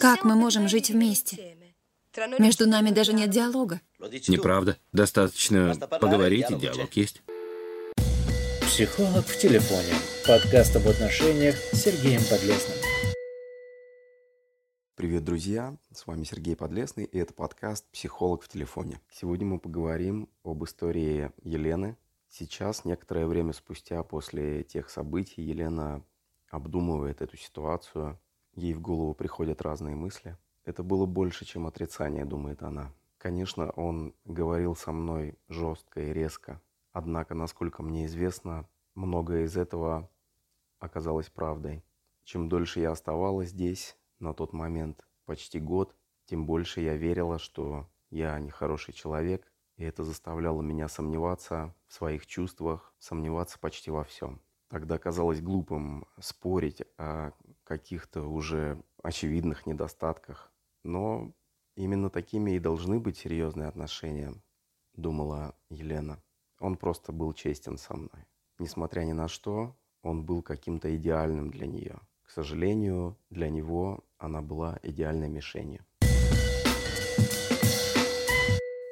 Как мы можем жить вместе? Между нами даже нет диалога. Неправда. Достаточно поговорить, и диалог есть. Психолог в телефоне. Подкаст об отношениях с Сергеем Подлесным. Привет, друзья! С вами Сергей Подлесный, и это подкаст «Психолог в телефоне». Сегодня мы поговорим об истории Елены. Сейчас, некоторое время спустя после тех событий, Елена обдумывает эту ситуацию. Ей в голову приходят разные мысли. Это было больше, чем отрицание, думает она. Конечно, он говорил со мной жестко и резко. Однако, насколько мне известно, многое из этого оказалось правдой. Чем дольше я оставалась здесь, на тот момент почти год, тем больше я верила, что я нехороший человек, и это заставляло меня сомневаться в своих чувствах, сомневаться почти во всем. Тогда казалось глупым спорить о каких-то уже очевидных недостатках, но именно такими и должны быть серьезные отношения, думала Елена. Он просто был честен со мной. Несмотря ни на что, он был каким-то идеальным для нее. К сожалению, для него она была идеальной мишенью.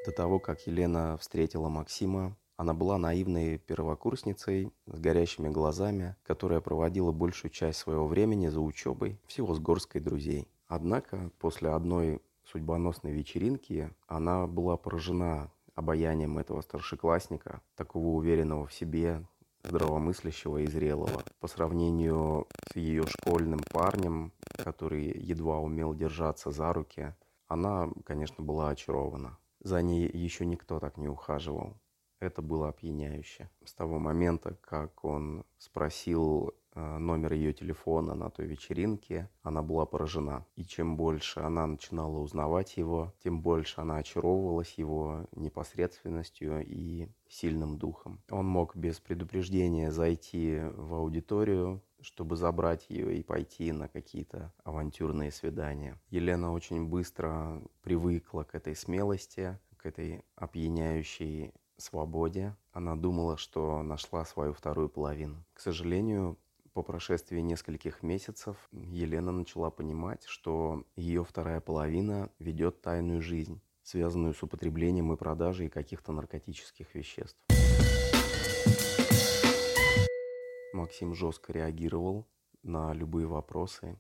До того, как Елена встретила Максима, она была наивной первокурсницей с горящими глазами, которая проводила большую часть своего времени за учебой всего с горской друзей. Однако после одной судьбоносной вечеринки она была поражена обаянием этого старшеклассника, такого уверенного в себе, здравомыслящего и зрелого. По сравнению с ее школьным парнем, который едва умел держаться за руки, она, конечно, была очарована. За ней еще никто так не ухаживал. Это было опьяняюще. С того момента, как он спросил э, номер ее телефона на той вечеринке, она была поражена. И чем больше она начинала узнавать его, тем больше она очаровывалась его непосредственностью и сильным духом. Он мог без предупреждения зайти в аудиторию, чтобы забрать ее и пойти на какие-то авантюрные свидания. Елена очень быстро привыкла к этой смелости, к этой опьяняющей свободе. Она думала, что нашла свою вторую половину. К сожалению, по прошествии нескольких месяцев Елена начала понимать, что ее вторая половина ведет тайную жизнь, связанную с употреблением и продажей каких-то наркотических веществ. Максим жестко реагировал на любые вопросы.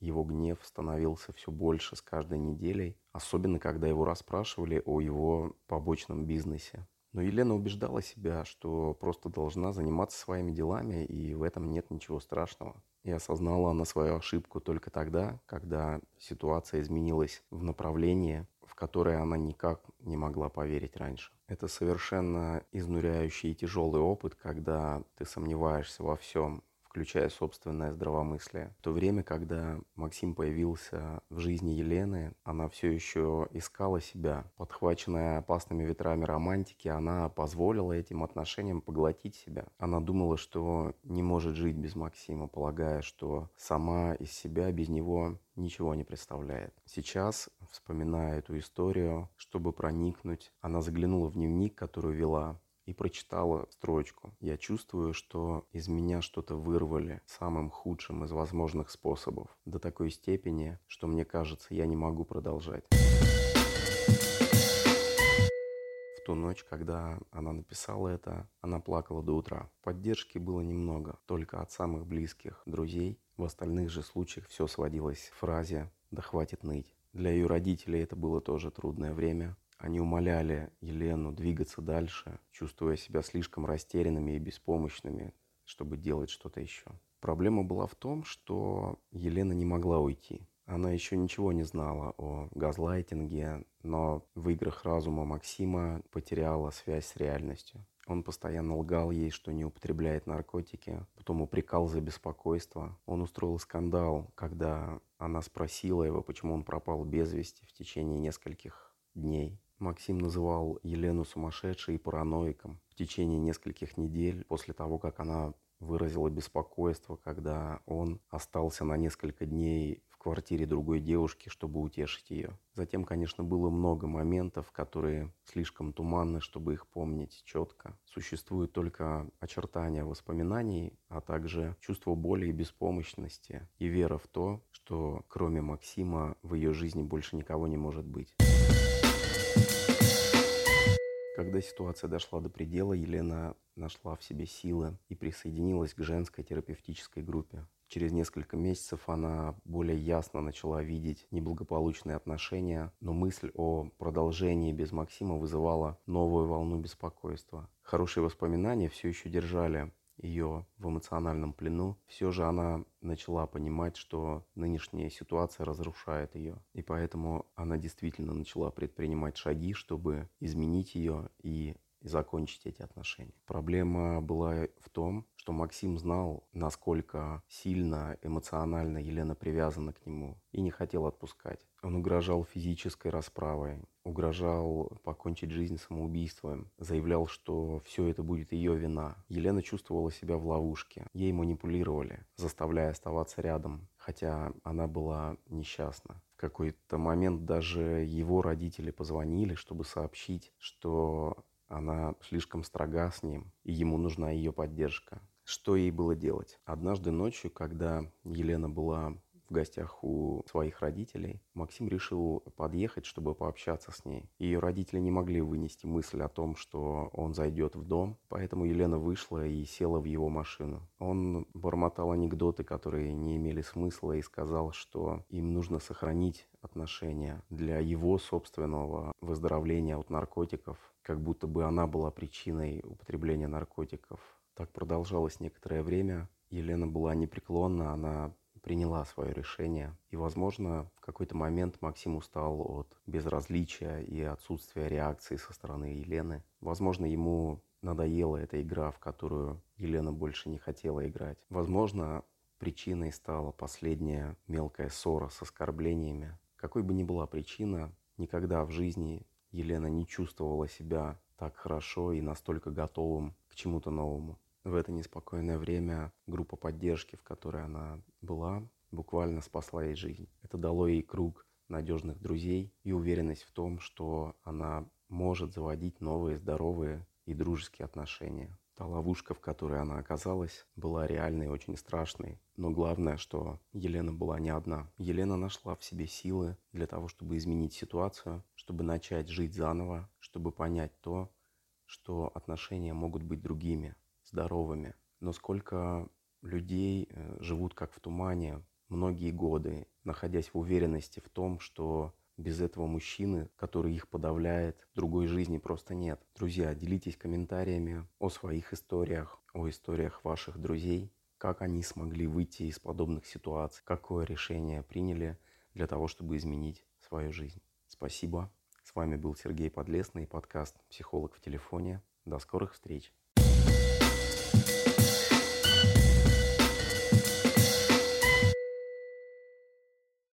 Его гнев становился все больше с каждой неделей, особенно когда его расспрашивали о его побочном бизнесе. Но Елена убеждала себя, что просто должна заниматься своими делами, и в этом нет ничего страшного. И осознала она свою ошибку только тогда, когда ситуация изменилась в направлении, в которое она никак не могла поверить раньше. Это совершенно изнуряющий и тяжелый опыт, когда ты сомневаешься во всем, включая собственное здравомыслие. В то время, когда Максим появился в жизни Елены, она все еще искала себя. Подхваченная опасными ветрами романтики, она позволила этим отношениям поглотить себя. Она думала, что не может жить без Максима, полагая, что сама из себя без него ничего не представляет. Сейчас, вспоминая эту историю, чтобы проникнуть, она заглянула в дневник, который вела, и прочитала строчку. Я чувствую, что из меня что-то вырвали самым худшим из возможных способов. До такой степени, что мне кажется, я не могу продолжать. В ту ночь, когда она написала это, она плакала до утра. Поддержки было немного, только от самых близких друзей. В остальных же случаях все сводилось к фразе «да хватит ныть». Для ее родителей это было тоже трудное время. Они умоляли Елену двигаться дальше, чувствуя себя слишком растерянными и беспомощными, чтобы делать что-то еще. Проблема была в том, что Елена не могла уйти. Она еще ничего не знала о газлайтинге, но в играх разума Максима потеряла связь с реальностью. Он постоянно лгал ей, что не употребляет наркотики, потом упрекал за беспокойство. Он устроил скандал, когда она спросила его, почему он пропал без вести в течение нескольких дней. Максим называл Елену сумасшедшей и параноиком. В течение нескольких недель после того, как она выразила беспокойство, когда он остался на несколько дней в квартире другой девушки, чтобы утешить ее. Затем, конечно, было много моментов, которые слишком туманны, чтобы их помнить четко. Существуют только очертания воспоминаний, а также чувство боли и беспомощности, и вера в то, что кроме Максима в ее жизни больше никого не может быть. Когда ситуация дошла до предела, Елена нашла в себе силы и присоединилась к женской терапевтической группе. Через несколько месяцев она более ясно начала видеть неблагополучные отношения, но мысль о продолжении без Максима вызывала новую волну беспокойства. Хорошие воспоминания все еще держали ее в эмоциональном плену, все же она начала понимать, что нынешняя ситуация разрушает ее. И поэтому она действительно начала предпринимать шаги, чтобы изменить ее и закончить эти отношения. Проблема была в том, что Максим знал, насколько сильно эмоционально Елена привязана к нему и не хотел отпускать. Он угрожал физической расправой, угрожал покончить жизнь самоубийством, заявлял, что все это будет ее вина. Елена чувствовала себя в ловушке. Ей манипулировали, заставляя оставаться рядом, хотя она была несчастна. В какой-то момент даже его родители позвонили, чтобы сообщить, что она слишком строга с ним, и ему нужна ее поддержка. Что ей было делать? Однажды ночью, когда Елена была в гостях у своих родителей, Максим решил подъехать, чтобы пообщаться с ней. Ее родители не могли вынести мысль о том, что он зайдет в дом, поэтому Елена вышла и села в его машину. Он бормотал анекдоты, которые не имели смысла, и сказал, что им нужно сохранить отношения для его собственного выздоровления от наркотиков, как будто бы она была причиной употребления наркотиков. Так продолжалось некоторое время. Елена была непреклонна, она приняла свое решение. И, возможно, в какой-то момент Максим устал от безразличия и отсутствия реакции со стороны Елены. Возможно, ему надоела эта игра, в которую Елена больше не хотела играть. Возможно, причиной стала последняя мелкая ссора с оскорблениями. Какой бы ни была причина, никогда в жизни Елена не чувствовала себя так хорошо и настолько готовым к чему-то новому в это неспокойное время группа поддержки, в которой она была, буквально спасла ей жизнь. Это дало ей круг надежных друзей и уверенность в том, что она может заводить новые здоровые и дружеские отношения. Та ловушка, в которой она оказалась, была реальной и очень страшной. Но главное, что Елена была не одна. Елена нашла в себе силы для того, чтобы изменить ситуацию, чтобы начать жить заново, чтобы понять то, что отношения могут быть другими, здоровыми. Но сколько людей э, живут как в тумане многие годы, находясь в уверенности в том, что без этого мужчины, который их подавляет, другой жизни просто нет. Друзья, делитесь комментариями о своих историях, о историях ваших друзей, как они смогли выйти из подобных ситуаций, какое решение приняли для того, чтобы изменить свою жизнь. Спасибо. С вами был Сергей Подлесный подкаст «Психолог в телефоне». До скорых встреч.